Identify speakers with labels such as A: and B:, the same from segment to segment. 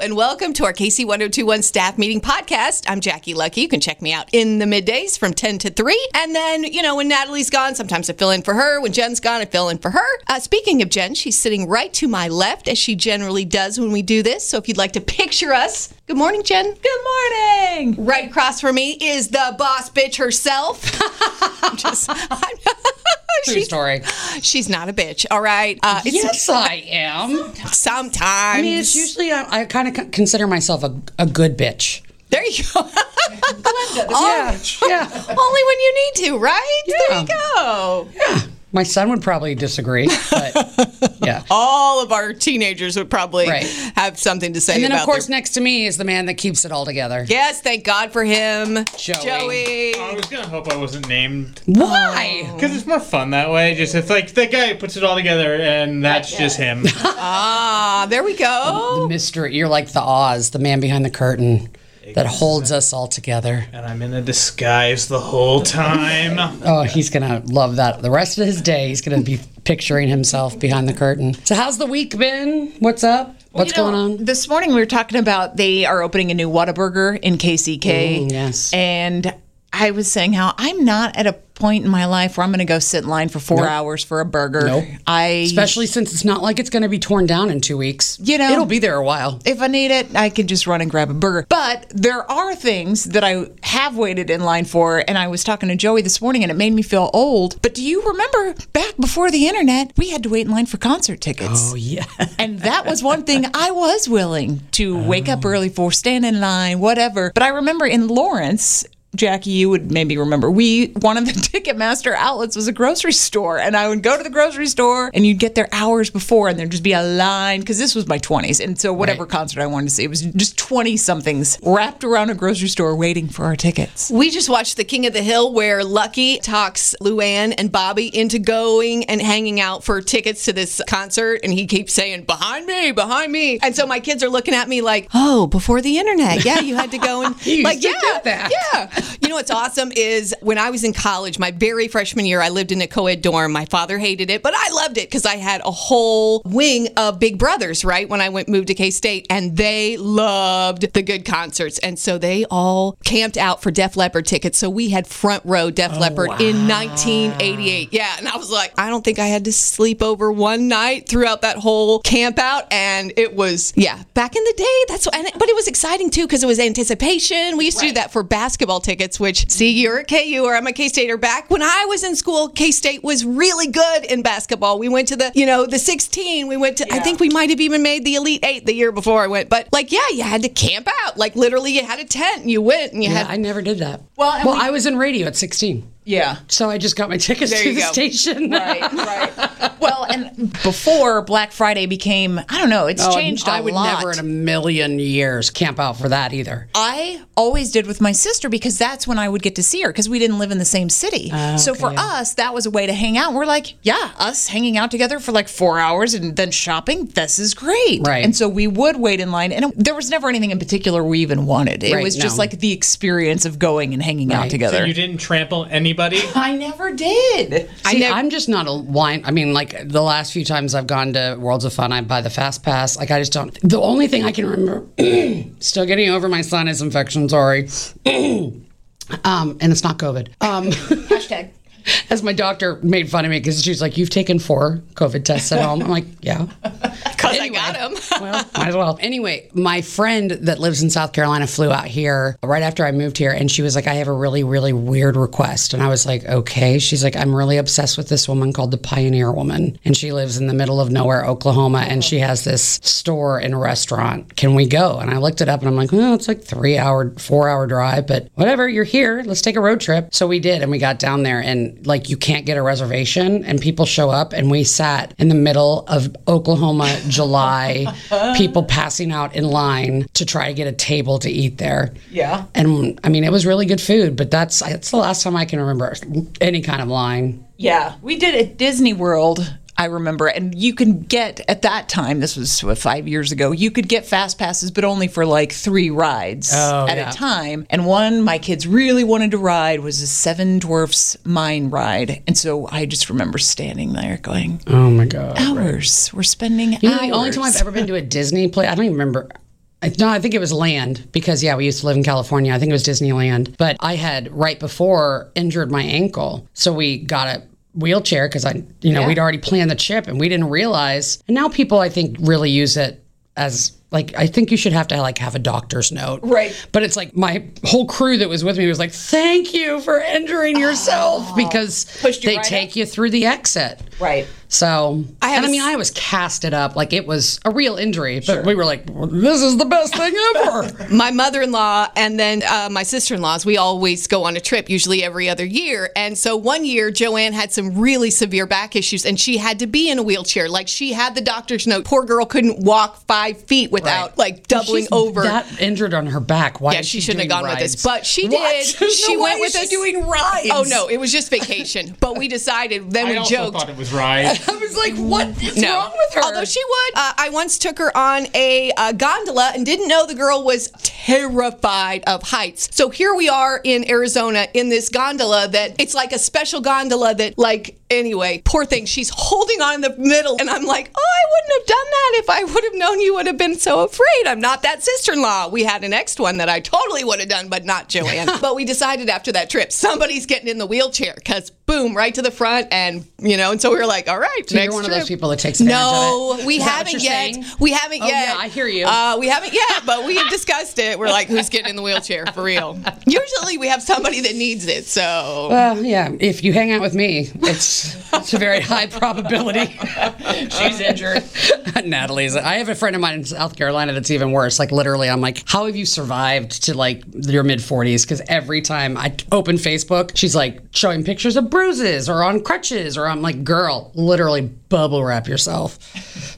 A: And welcome to our KC 1021 staff meeting podcast. I'm Jackie Lucky. You can check me out in the middays from 10 to 3. And then, you know, when Natalie's gone, sometimes I fill in for her. When Jen's gone, I fill in for her. Uh, speaking of Jen, she's sitting right to my left, as she generally does when we do this. So if you'd like to picture us, good morning, Jen.
B: Good morning.
A: Right across from me is the boss bitch herself. I'm just, I'm,
B: True
A: she's,
B: story.
A: she's not a bitch, all right? Uh, it's
B: Yes, I am.
A: sometimes.
B: I mean, it's usually I, I kind of consider myself a, a good bitch.
A: there you go.
B: Yeah, yeah,
A: Only when you need to, right? There you go.
B: yeah. My son would probably disagree, but yeah.
A: All of our teenagers would probably
B: Right.
A: have something to say
B: And then,
A: about
B: of course,
A: their-
B: next to me is the man that keeps it all together.
A: Yes, thank God for him.
B: Joey.
A: Joey.
C: I was gonna hope I wasn't named
B: Why?
C: because it's more fun that way. Just if like the guy puts it all together and that's just him.
A: Ah, there we go.
B: the Mystery. You're like the Oz, the man behind the curtain that holds us all together.
C: and I'm in a disguise the whole time.
B: Oh, he's gonna love that. The rest of his day, he's gonna be picturing himself behind the curtain. So, how's the week been? What's up? What's
D: You know,
B: going on?
D: This morning we were talking about they are opening a new Whataburger in KCK.
B: Mm, yes.
D: And I was saying how I'm not at a point in my life where I'm going to go sit in line for four
B: Nope.
D: hours for a burger.
B: Nope.
D: I
B: Especially since it's not like it's going to be torn down in two weeks.
D: You know-
B: it'll be there a while.
D: if I need it, I can just run and grab a burger. But there are things that I have waited in line for, and I was talking to Joey this morning, and it made me feel old. But do you remember back before the internet, we had to wait in line for concert tickets?
B: Oh yeah.
D: And that was one thing I was willing to wake up early for, stand in line, whatever. But I remember in Lawrence, Jackie, you would maybe remember, we one of the Ticketmaster outlets was a grocery store. And I would go to the grocery store and you'd get there hours before and there'd just be a line because this was my 20s. And so whatever
B: Right.
D: concert I wanted to see, it was just 20 somethings wrapped around a grocery store waiting for our tickets.
A: We just watched The King of the Hill where Lucky talks Luann and Bobby into going and hanging out for tickets to this concert. And he keeps saying, behind me, behind me. And so my kids are looking at me like, oh, before the internet. Yeah, you had to go and like, yeah,
B: that.
A: yeah. You know what's awesome is when I was in college, my very freshman year, I lived in a co ed dorm. My father hated it, but I loved it because I had a whole wing of big brothers, right? When I went moved to K State, and they loved the good concerts. And so they all camped out for Def Leppard tickets. So we had front row Def oh, Leppard in 1988. Yeah. And I was like, I don't think I had to sleep over one night throughout that whole camp out. And it was, yeah, back in the day, that's what, and but it was exciting too because it was anticipation. We used to do that for basketball tickets, which, see, you're at KU or I'm a K Stater. Back when I was in school, K State was really good in basketball. We went to the, you know, the 16. We went to, I think we might have even made the Elite Eight the year before I went. But like, yeah, you had to camp out. Like, literally, you had a tent and you went and you
B: Yeah,
A: had.
B: I never did that.
D: Well,
B: well,
D: we-
B: I was in radio at 16.
D: Yeah.
B: So I just got my tickets
A: There
B: to
A: you
B: the
A: go.
B: station.
D: Right, right. well, and before Black Friday became, I don't know, it's
B: Oh,
D: changed
B: I would
D: lot.
B: never in a million years camp out for that either.
D: I always did with my sister because that's when I would get to see her because we didn't live in the same city. Oh, so for us, that was a way to hang out. We're like, yeah, us hanging out together for like four hours and then shopping. This is great.
B: Right.
D: And so we would wait in line, and it, there was never anything in particular we even wanted. It
B: Right,
D: was just
B: no.
D: like the experience of going and hanging out
B: Right.
D: together.
C: You didn't trample anybody.
D: I never did.
B: See,
A: never-
B: I'm just not a wine. I mean, like the last few times I've gone to Worlds of Fun, I buy the fast pass. Like I just don't. The only thing I can remember, still getting over my sinus infection. Sorry, um, and it's not COVID. Um,
D: Hashtag.
B: as my doctor made fun of me because she's like, "You've taken four COVID tests at home." I'm like, "Yeah."
A: Because I got him.
B: Well, might as well. Anyway, my friend that lives in South Carolina flew out here right after I moved here, and she was like, I have a really, really weird request. And I was like, okay. She's like, I'm really obsessed with this woman called the Pioneer Woman, and she lives in the middle of nowhere, Oklahoma, and she has this store and restaurant. Can we go? And I looked it up, and I'm like, well, it's like three hour, four hour drive, but whatever. You're here. Let's take a road trip. So we did, and we got down there, and like you can't get a reservation, and people show up, and we sat in the middle of Oklahoma, July, Uh-huh. people passing out in line to try to get a table to eat there.
D: Yeah.
B: And I mean, it was really good food, but that's that's the last time I can remember any kind of line.
D: Yeah, we did at Disney World. I remember, and you can get at that time. This was what, five years ago. You could get fast passes, but only for like three rides
B: Oh,
D: at
B: yeah.
D: a time. And one my kids really wanted to ride was a Seven Dwarfs Mine ride, and so I just remember standing there going,
B: Oh my god!
D: "Hours, we're spending
B: You know,
D: hours."
B: the only time I've ever been to a Disney play, I don't even remember. No, I think it was land because yeah, we used to live in California. I think it was Disneyland. But I had right before injured my ankle, so we got a wheelchair because I, you know, we'd already planned the trip and we didn't realize. And now people, I think, really use it as like I think you should have to like have a doctor's note,
D: Right.
B: But it's like my whole crew that was with me was like, "Thank you for injuring yourself," because
D: you
B: they
D: right
B: take
D: up.
B: you through the exit.
D: Right.
B: So,
A: I
B: and I mean, I was casted up like it was a real injury, but we were like, "This is the best thing ever."
A: my mother-in-law and then uh, my sister-in-laws we always go on a trip usually every other year and so one year joanne had some really severe back issues and she had to be in a wheelchair like she had the doctor's note poor girl couldn't walk five feet without
B: Right.
A: like doubling
B: She's
A: over
B: That injured on her back. Why?
A: Yeah,
B: is
A: she shouldn't have
B: doing
A: gone with us,
B: rides?
A: but she did.
B: There's
A: She
B: no
A: went
B: way
A: with
B: she
A: us-
B: doing rides.
A: oh no it was just vacation but we decided then
C: I
A: we
C: also
A: joked
C: thought it was right.
B: I was like, what is
A: no.
B: wrong with her?
A: Although she would. Uh, I once took her on a uh, gondola and didn't know the girl was terrified of heights. So here we are in Arizona in this gondola that it's like a special gondola that, like, anyway, poor thing, she's holding on in the middle. And I'm like, oh, I wouldn't have done that if I would have known you would have been so afraid. I'm not that sister in law. We had an ex one that I totally would have done, but not Joanne. but we decided after that trip, somebody's getting in the wheelchair because boom, right to the front. And, you know, and so we were like, all right,
B: So
A: next
B: you're one of those people that takes advantage
A: No,
B: of it.
A: we
B: Is
A: haven't yet.
B: saying?
A: We haven't
B: Oh,
A: yet.
B: yeah, I hear you.
A: Uh, we haven't yet, but we've discussed it. We're like, who's getting in the wheelchair for real? Usually, we have somebody that needs it. So
B: Well, yeah. If you hang out with me, it's it's a very high probability.
D: She's injured.
B: Natalie's. I have a friend of mine in South Carolina that's even worse. Like literally, I'm like, how have you survived to like your mid 40s? Because every time I open Facebook, she's like showing pictures of bruises or on crutches, or I'm like, girl, literally bubble wrap yourself.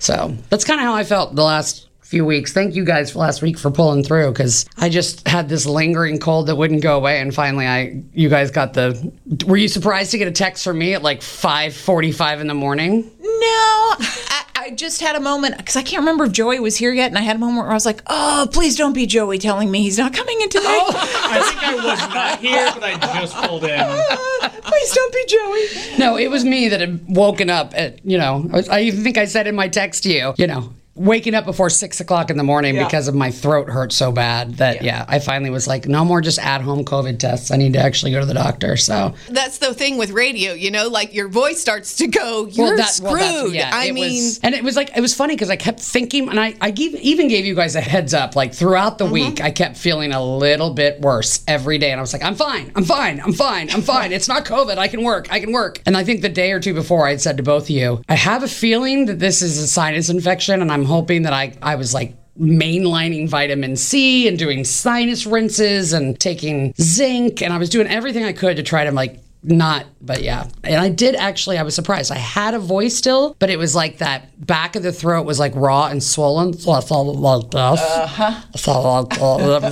B: So that's kind of how I felt the last few weeks. Thank you guys for last week for pulling through because I just had this lingering cold that wouldn't go away, and finally, I you guys got the. Were you surprised to get a text from me at like 5:45 in the morning?
D: No, I, I just had a moment because I can't remember if Joey was here yet, and I had a moment where I was like, "Oh, please don't be Joey telling me he's not coming in today.
C: Oh, I think I was not here, but I just pulled in.
D: please don't be Joey."
B: No, it was me that had woken up at, you know, I I even think I said in my text to you, you know, waking up before six o'clock in the morning
D: Yeah.
B: because of my throat hurt so bad that, yeah. I finally was like, no more just at home COVID tests. I need to actually go to the doctor. So,
A: that's the thing with radio. You know, like your voice starts to go. You're
B: that-
A: screwed.
B: that's- yeah,
A: I mean.
B: was, and it was like it was funny because I kept thinking, and I, I gave, even gave you guys a heads up. Like throughout the mm-hmm. week, I kept feeling a little bit worse every day, and I was like, I'm fine, I'm fine, I'm fine, I'm fine. It's not COVID. I can work. I can work. And I think the day or two before, I had said to both of you, I have a feeling that this is a sinus infection, and I'm hoping that I, I was like mainlining vitamin C and doing sinus rinses and taking zinc and I was doing everything I could to try to like not but yeah and i did actually i was surprised i had a voice still but it was like that back of the throat was like raw and swollen so i felt like this uh-huh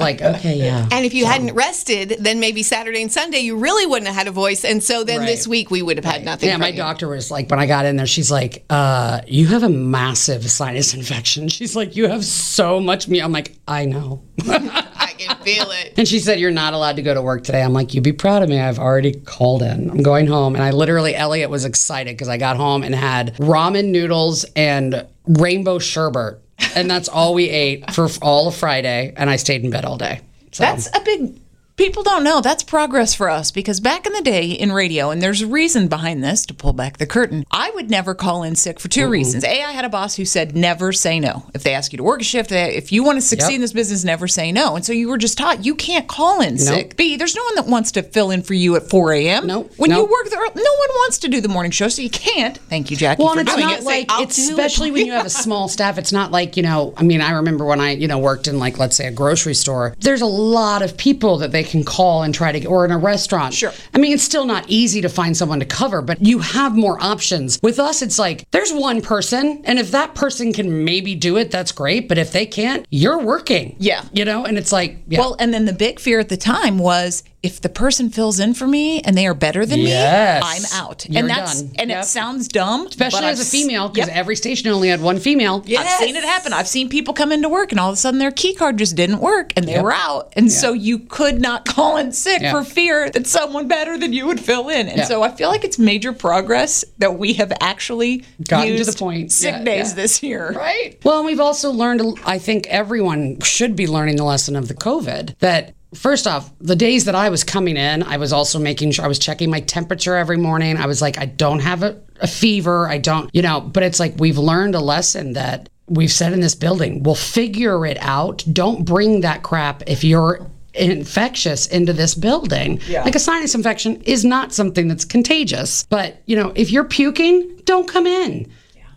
B: like okay yeah
A: and if you hadn't rested, then maybe Saturday and Sunday you really wouldn't have had a voice. And so then
B: Right.
A: this week we would have had nothing.
B: yeah, my
A: you.
B: doctor was like, when I got in there, she's like, uh, you have a massive sinus infection. She's like, you have so much me. I'm like, I know.
A: I can feel it.
B: And she said, You're not allowed to go to work today. I'm like, you'd be proud of me. I've already called in. I'm going home. And I literally, Elliot was excited because I got home and had ramen noodles and rainbow sherbet. And that's all we ate for all of Friday. And I stayed in bed all day. So
D: That's a big. People don't know that's progress for us because back in the day in radio, and there's a reason behind this to pull back the curtain. I would never call in sick for 2 reasons. A, I had a boss who said never say no. If they ask you to work a shift, they- if you want to succeed
B: Yep.
D: in this business, never say no. And so you were just taught you can't call in sick. B, there's no one that wants to fill in for you at 4 a.m.
B: Nope.
D: When you
B: Nope.
D: work there, no one wants to do the morning show, so you can't. Thank you, Jackie,
B: Well,
D: for
B: and it's
D: doing
B: not
D: it.
B: like
A: I'll
B: it's
A: do it.
B: especially when you have a small staff. It's not like you know. I mean, I remember when I you know worked in like let's say a grocery store. There's a lot of people that they can call and try to, or in a restaurant.
D: Sure.
B: I mean, it's still not easy to find someone to cover, but you have more options. With us, it's like there's one person, and if that person can maybe do it, that's great. But if they can't, you're working.
D: Yeah.
B: You know, and it's like yeah.
D: Well, and then the big fear at the time was if the person fills in for me and they are better than
B: Yes.
D: me, I'm out.
B: You're
D: and that's
B: done.
D: and
B: Yep.
D: it sounds dumb,
B: Especially as a
D: I've s-
B: female, because
D: Yep.
B: every station only had one female.
D: I've seen it happen. I've seen people come into work and all of a sudden their key card just didn't work and they
B: Yep.
D: were out. And so you could not call in sick for fear that someone better than you would fill in. And so I feel like it's major progress that we have actually
B: Gotten to
D: used
B: the point.
D: sick
B: Yeah,
D: days
B: yeah.
D: this year.
B: Right. Well, and we've also learned, I think everyone should be learning the lesson of the COVID that. First off, the days that I was coming in, I was also making sure I was checking my temperature every morning. I was like, I don't have a, a fever. I don't, you know, but it's like we've learned a lesson that we've said in this building. We'll figure it out. Don't bring that crap if you're infectious into this building. Like a sinus infection is not something that's contagious. But, you know, if you're puking, don't come in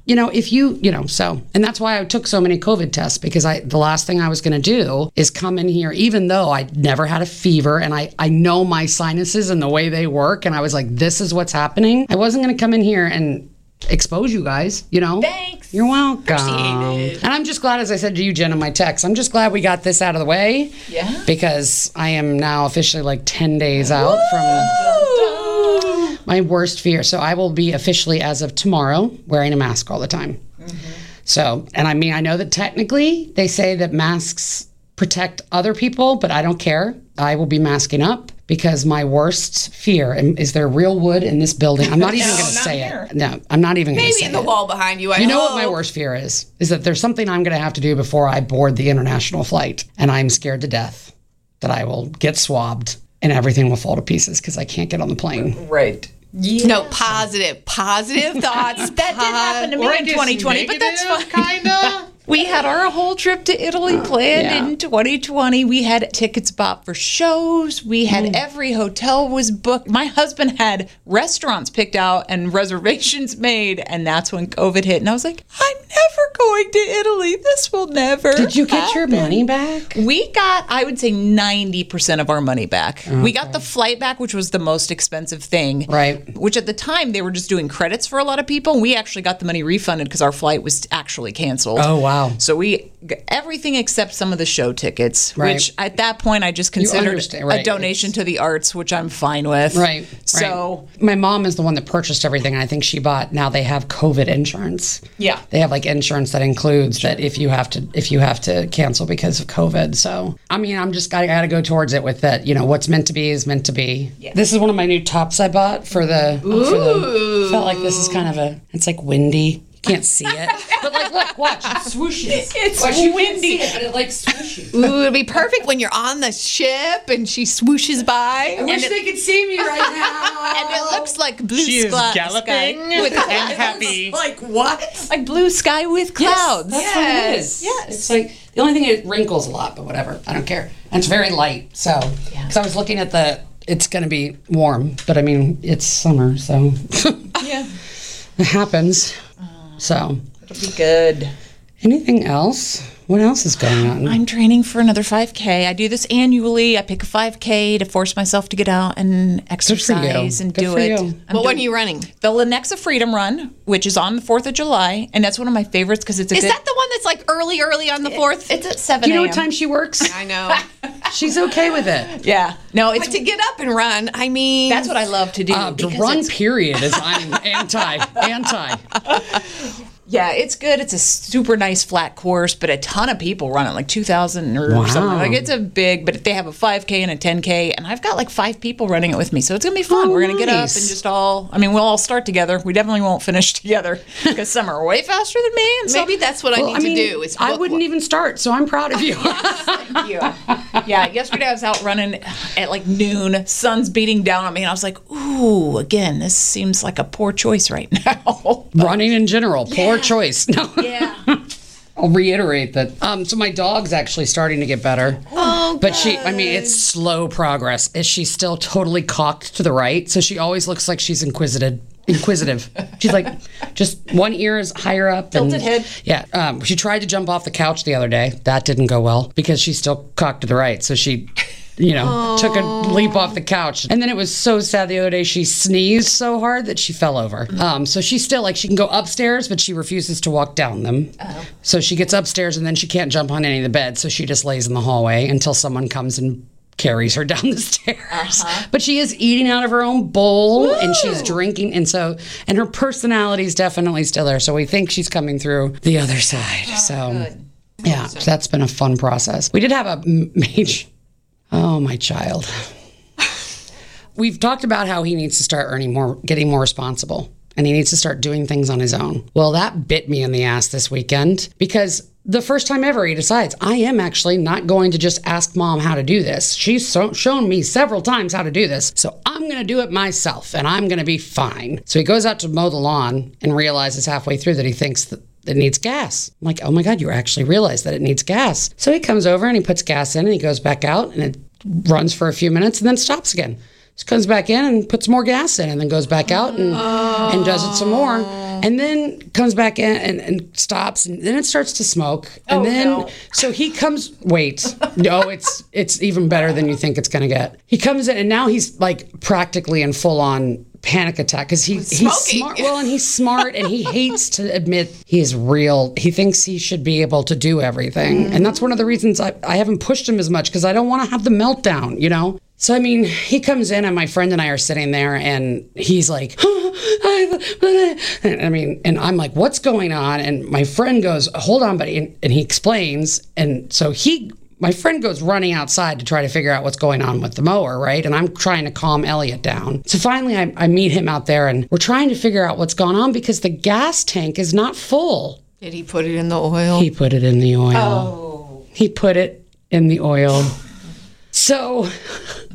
B: you know if you you know so and that's why i took so many covid tests because i the last thing i was going to do is come in here even though i never had a fever and i i know my sinuses and the way they work and i was like this is what's happening. I wasn't going to come in here and expose you guys you know?
D: Thanks.
B: you're welcome. And i'm just glad as i said to you jen in my text i'm just glad we got this out of the way
D: Yeah.
B: because i am now officially like 10 days out from my worst fear. So I will be officially, as of tomorrow, wearing a mask all the time. Mm-hmm. So, and I mean, I know that technically they say that masks protect other people, but I don't care. I will be masking up because my worst fear is there real wood in this building? I'm not even going to say
D: here.
B: it. No, I'm not even going to
A: Maybe
B: say
A: in the
B: it.
A: wall behind you. I
B: You know what my worst fear is? Is that there's something I'm going to have to do before I board the international flight, and I'm scared to death that I will get swabbed and everything will fall to pieces because I can't get on the plane.
D: Right.
A: No, positive, positive thoughts.
D: That did happen to me
C: Or
D: in 2020, but that's fine.
C: Kinda.
D: We had our whole trip to Italy uh, planned
B: yeah.
D: in 2020. We had tickets bought for shows. We had mm. every hotel was booked. My husband had restaurants picked out and reservations made, and that's when COVID hit. And I was like, I'm never going to Italy. This will never.
B: Did you get your money back?
D: We got, I would say, 90% of our money back. We got the flight back, which was the most expensive thing.
B: Right.
D: Which at the time, they were just doing credits for a lot of people. We actually got the money refunded because our flight was actually canceled.
B: Oh, wow.
D: So we everything except some of the show tickets,
B: Right.
D: which at that point I just considered
B: understand,
D: a
B: right.
D: donation to the arts, which I'm fine with.
B: Right.
D: So
B: right. my mom is the one that purchased everything. and I think she bought. Now they have COVID insurance.
D: Yeah.
B: They have like insurance that includes that if you have to if you have to cancel because of COVID. So I mean, I'm just I got to go towards it with that. You know, what's meant to be is meant to be. Yeah. This is one of my new tops I bought for the. For the felt like this is kind of a. It's like windy. You can't see it, but like look, watch it swooshes.
D: It's
B: Watch, you can't
D: windy.
B: see it, but it like swooshes.
A: Ooh, it'd be perfect when you're on the ship and she swooshes by.
B: I wish they could see me right now.
D: and it looks like blue
C: She is
D: sky,
C: galloping
D: sky with
C: and happy.
B: like what?
D: like blue sky with clouds.
B: That's what it is.
D: Yes.
B: It's like the only thing it wrinkles a lot, but whatever. I don't care. And it's very light. So, because I was looking at the, it's going to be warm, but I mean, it's summer, so
D: yeah,
B: it happens. So,
D: it'll be good.
B: anything else? What else is going on?
D: I'm training for another 5K. I do this annually. I pick a 5K to force myself to get out and exercise and
B: Good
D: do
B: for
D: it.
B: you.
D: I'm
A: What one are you running?
D: the Lenexa Freedom Run, which is on the 4th of July, and that's one of my favorites because it's a
A: Is
D: good.
A: that the one that's like early, early on the fourth?
D: It's at 7
B: Do you know what time she works?
A: I know.
B: She's okay with it.
D: Yeah. No, it's
A: but to get up and run, I mean,
D: that's what I love to do.
B: Uh, to run, period, is I'm anti, anti.
D: Yeah, it's good. It's a super nice flat course, but a ton of people run it, like 2,000 or
B: Wow.
D: something. Like it's a big, but they have a 5K and a 10K, and I've got like five people running it with me. So it's going to be fun.
B: Oh,
D: We're going to get up and oh, just all, I mean, we'll all start together. We definitely won't finish together because some are way faster than me. And some,
A: maybe that's what I
B: Well,
A: need to do. Is
B: I wouldn't even start, so I'm proud of you.
D: yeah. yeah, yesterday I was out running at like noon, sun's beating down on me, and I was like, ooh, again, this seems like a poor choice right now.
B: Running in general, poor choice. No.
D: yeah.
B: I'll reiterate that. Um, so my dog's actually starting to get better.
A: Oh,
B: But she, I mean, it's slow progress. Is she still totally cocked to the right? So she always looks like she's inquisitive. Inquisitive. She's like, just one ear is higher up. and-
D: Tilted head.
B: Yeah. Um, she tried to jump off the couch the other day. That didn't go well because she's still cocked to the right. So she, you know, took a leap off the couch. And then it was so sad the other day. She sneezed so hard that she fell over. Um, so she's still like, she can go upstairs, but she refuses to walk down them. So she gets upstairs and then she can't jump on any of the beds. So she just lays in the hallway until someone comes and carries her down the stairs. But she is eating out of her own bowl and she's drinking. And so, and her personality is definitely still there. So we think she's coming through the other side. so, yeah, so that's been a fun process. We did have a major, oh, my child. We've talked about how he needs to start earning more, getting more responsible, and he needs to start doing things on his own. Well, that bit me in the ass this weekend because the first time ever he decides, I am actually not going to just ask mom how to do this. She's so, shown me several times how to do this, so I'm going to do it myself and I'm going to be fine. So he goes out to mow the lawn and realizes halfway through that he thinks that it needs gas. I'm like, oh my God, you actually realize that it needs gas. So he comes over and he puts gas in and he goes back out and it runs for a few minutes and then stops again. Just comes back in and puts more gas in and then goes back out and, and does it some more. And then comes back in and, and stops and then it starts to smoke. And oh, then
D: no.
B: so he comes wait. No, it's it's even better than you think it's gonna get. He comes in and now he's like practically in full on panic attack because he, he's smart. Well, and he's smart and he hates to admit he is real. He thinks he should be able to do everything. Mm. And that's one of the reasons I, I haven't pushed him as much because I don't want to have the meltdown, you know? So, I mean, he comes in and my friend and I are sitting there and he's like, I mean, and I'm like, what's going on? And my friend goes, hold on, buddy. And, and he explains. And so he, my friend goes running outside to try to figure out what's going on with the mower, right? And I'm trying to calm Elliot down. So finally, I, I meet him out there and we're trying to figure out what's going on because the gas tank is not full.
A: Did he put it in the oil?
B: He put it in the oil. Oh. He put it in the oil. So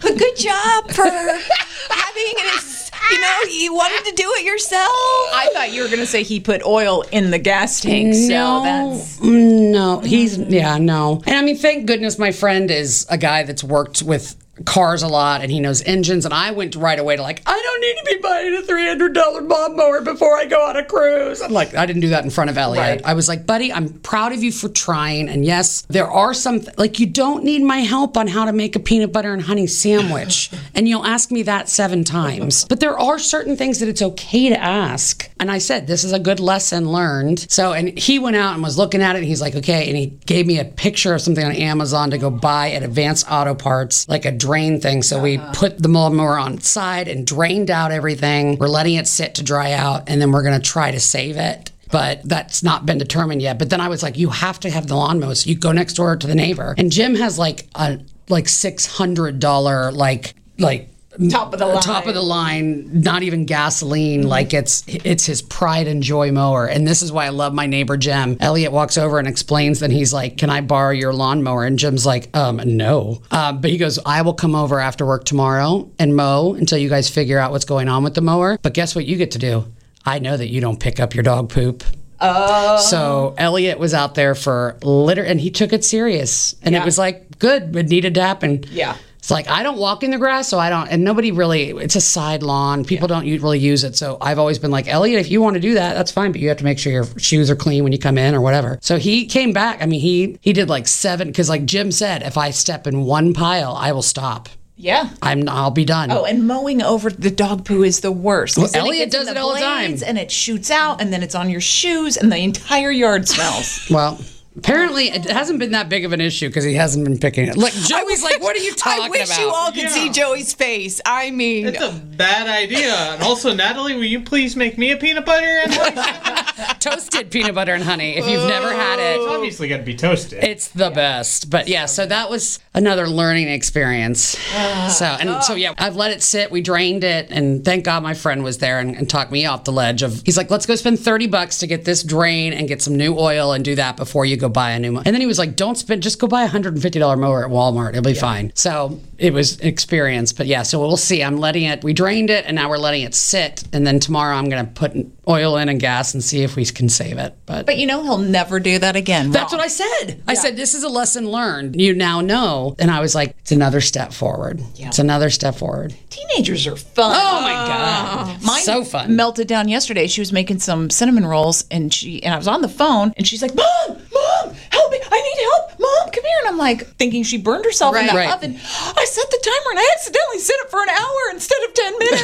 A: But good job for having it. You know, you wanted to do it yourself.
D: I thought you were going to say he put oil in the gas tank. So that's.
B: Mm, No, he's yeah, no. And I mean, thank goodness my friend is a guy that's worked with cars a lot and he knows engines and I went right away to like I don't need to be buying a $300 lawnmower before I go on a cruise. I'm like I didn't do that in front of Elliot.
D: Right.
B: I was like, "Buddy, I'm proud of you for trying and yes, there are some like you don't need my help on how to make a peanut butter and honey sandwich." and you'll ask me that 7 times. But there are certain things that it's okay to ask. And I said, "This is a good lesson learned." So and he went out and was looking at it and he's like, "Okay." And he gave me a picture of something on Amazon to go buy at Advanced Auto Parts, like a drain thing. So we uh-huh. put the lawnmower on its side and drained out everything. We're letting it sit to dry out, and then we're going to try to save it. But that's not been determined yet. But then I was like, you have to have the lawnmower. So you go next door to the neighbor, and Jim has like a like six hundred dollar like like
D: Top of the line.
B: top of the line, not even gasoline. Like it's it's his pride and joy mower, and this is why I love my neighbor Jim. Elliot walks over and explains. Then he's like, "Can I borrow your lawnmower?" And Jim's like, "Um, no." Uh, but he goes, "I will come over after work tomorrow and mow until you guys figure out what's going on with the mower." But guess what? You get to do. I know that you don't pick up your dog poop. Oh. So Elliot was out there for litter, and he took it serious, and it was like good. It needed to happen.
D: Yeah.
B: It's like I don't walk in the grass, so I don't, and nobody really. It's a side lawn. People don't really use it, so I've always been like, Elliot, if you want to do that, that's fine, but you have to make sure your shoes are clean when you come in or whatever. So he came back. I mean, he he did like seven because, like Jim said, if I step in one pile, I will stop.
D: Yeah.
B: I'm I'll be done.
D: Oh, and mowing over the dog poo is the worst. then
B: Elliot
D: in
B: does it all the time.
D: And it shoots out, and then it's on your shoes, and the entire yard smells.
B: Well. Apparently, it hasn't been that big of an issue because he hasn't been picking it. Like Joey's like, "What are you talking about?"
A: I wish
B: about?"
A: you all could
C: Yeah.
A: see Joey's face. I mean,
C: It's a bad idea. And also, Natalie, will you please make me a peanut butter and honey?
B: Toasted peanut butter and honey. If you've never had it,
C: It's obviously got to be toasted.
B: It's the best. But yeah, so that was another learning experience. so and so yeah, I've let it sit. We drained it, and thank God my friend was there and, and talked me off the ledge of. He's like, let's go spend thirty bucks to get this drain and get some new oil and do that before you go buy a new one. And then he was like, don't spend, just go buy a hundred and fifty dollar mower at Walmart. It'll be fine. So it was an experience. But yeah, so we'll see. I'm letting it. We drained it, and now we're letting it sit. And then tomorrow I'm gonna put oil in and gas and see if we can save it. But
D: but you know, he'll never do that again.
B: that's what I said. I said, this is a lesson learned. You now know. And I was like, it's another step forward. Yeah. It's another step forward.
D: Teenagers are fun.
B: Oh my God.
D: Mine
B: so fun.
D: melted down yesterday. She was making some cinnamon rolls, and she and I was on the phone, and she's like, "Mom, mom, help me! I need help, mom, come here!" And I'm like, thinking she burned herself in
A: Right.
D: the
B: Right.
D: oven. I set the timer, and I accidentally set it for an hour instead of ten minutes.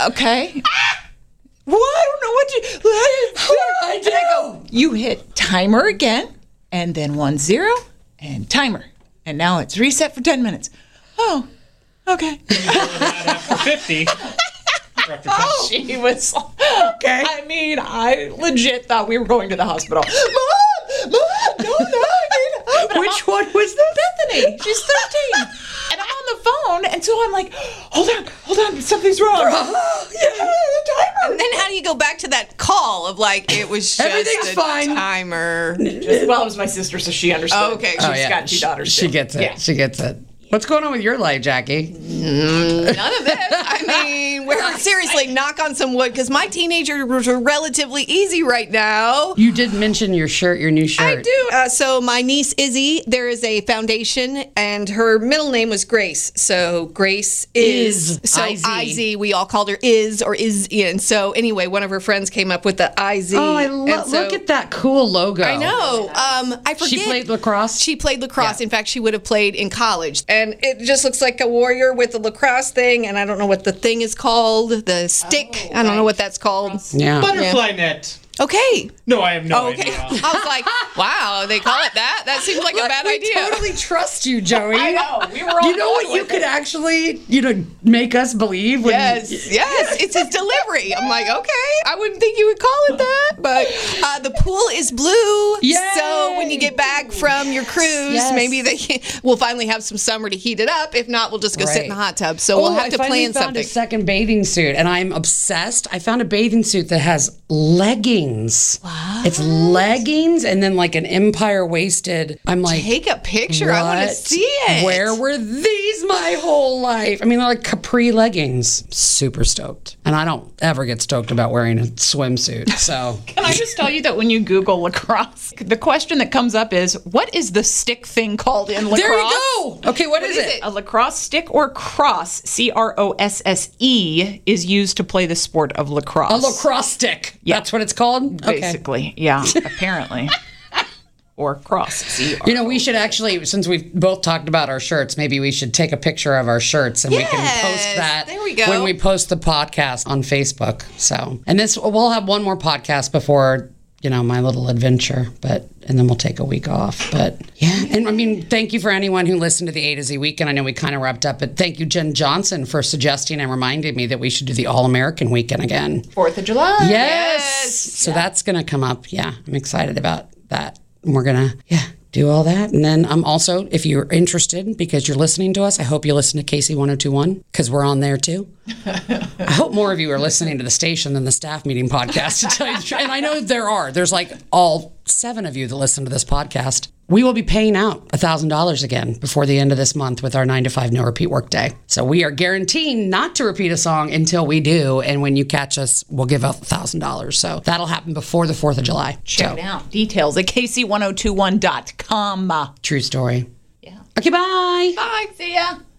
D: okay. Well, I don't know what to. I did. I go. You hit timer again, and then one zero, and timer, and now it's reset for 10 minutes. Oh, okay.
C: After 50. or after 50.
D: She was okay. I mean, I legit thought we were going to the hospital. Mom, mom, no, no, I mean,
B: Which one was this?
D: Bethany. She's 13. And I'm on the phone, and so I'm like, hold on, hold on, something's wrong. yeah, the timer.
A: And then how do you go back to that call of like it was just
B: Everything's
A: a
B: fine.
A: timer?
D: Well, it was my sister, so she understood.
A: Oh, okay.
D: She's
A: Oh,
B: yeah.
D: got two daughters.
B: She
D: too.
B: gets it.
D: Yeah.
B: She gets it. What's going on with your life, Jackie?
A: None of this. I mean, we're seriously knock on some wood because my teenagers are relatively easy right now.
B: You did mention your shirt, your new shirt.
A: I do. Uh, so my niece Izzy, there is a foundation, and her middle name was Grace. So Grace is,
B: Is.
A: so
B: IZ.
A: IZ. We all called her Is or Is in. So anyway, one of her friends came up with the IZ.
B: Oh, I lo-
A: so-
B: look at that cool logo.
A: I know. Um, I forget.
B: She played lacrosse.
A: She played lacrosse.
B: Yeah.
A: In fact, she would have played in college. And it just looks like a warrior with a lacrosse thing. And I don't know what the thing is called. The stick. Oh, I don't know what that's called.
B: yeah.
C: Butterfly net.
A: Okay.
C: No, I have no oh,
A: Okay.
C: idea.
A: I was like, wow, they call it that? That seems like a bad
B: we
A: idea.
B: totally trust you, Joey.
D: I know. We were all
B: You know what? You could
D: it.
B: actually, you know, make us believe. When
A: Yes, yes, it's his delivery. I'm like, okay, I wouldn't think you would call it that, but uh, the pool is blue.
B: Yay!
A: So when you get back from your cruise,
B: Yes.
A: maybe they can, we'll finally have some summer to heat it up. If not, we'll just go sit in the hot tub. So we'll
B: Oh,
A: have
B: I
A: to plan
B: found
A: something.
B: a second bathing suit, and I'm obsessed. I found a bathing suit that has leggings. Wow. It's leggings and then like an empire waisted. I'm like,
A: Take a picture. I want to see it.
B: Where were these my whole life? I mean, they're like capri leggings. Super stoked. And I don't ever get stoked about wearing a swimsuit. So
D: Can I just tell you that when you Google lacrosse, the question that comes up is, what is the stick thing called in lacrosse?
B: there you go. Okay, what is,
A: is
B: it?
A: it?
D: A lacrosse stick or cross, C R O S S E, is used to play the sport of lacrosse.
B: A lacrosse stick. That's what it's called? Okay.
D: Basically, yeah, apparently. or cross.
B: You know, we should actually, since we've both talked about our shirts, maybe we should take a picture of our shirts and we can post that
A: there we go.
B: when we post the podcast on Facebook. So, and this, we'll have one more podcast before, you know, my little adventure, but, and then we'll take a week off. But yeah, and I mean, thank you for anyone who listened to the A to Z weekend. I know we kind of wrapped up, but thank you, Jen Johnson, for suggesting and reminding me that we should do the All American weekend again.
D: Fourth of July.
B: Yes. So that's going to come up. Yeah, I'm excited about that. And we're going to, yeah, do all that. And then I'm also, if you're interested, because you're listening to us, I hope you listen to KC 1021 because we're on there too. I hope more of you are listening to the station than the staff meeting podcast. And I know there are. There's like all seven of you that listen to this podcast. We will be paying out $1,000 again before the end of this month with our nine to five no repeat work day. So we are guaranteeing not to repeat a song until we do. And when you catch us, we'll give out $1,000. So that'll happen before the 4th of July.
D: Check
B: so,
D: it out. Details at kc1021.com.
B: true story.
D: Yeah.
B: Okay, bye.
D: Bye. See ya.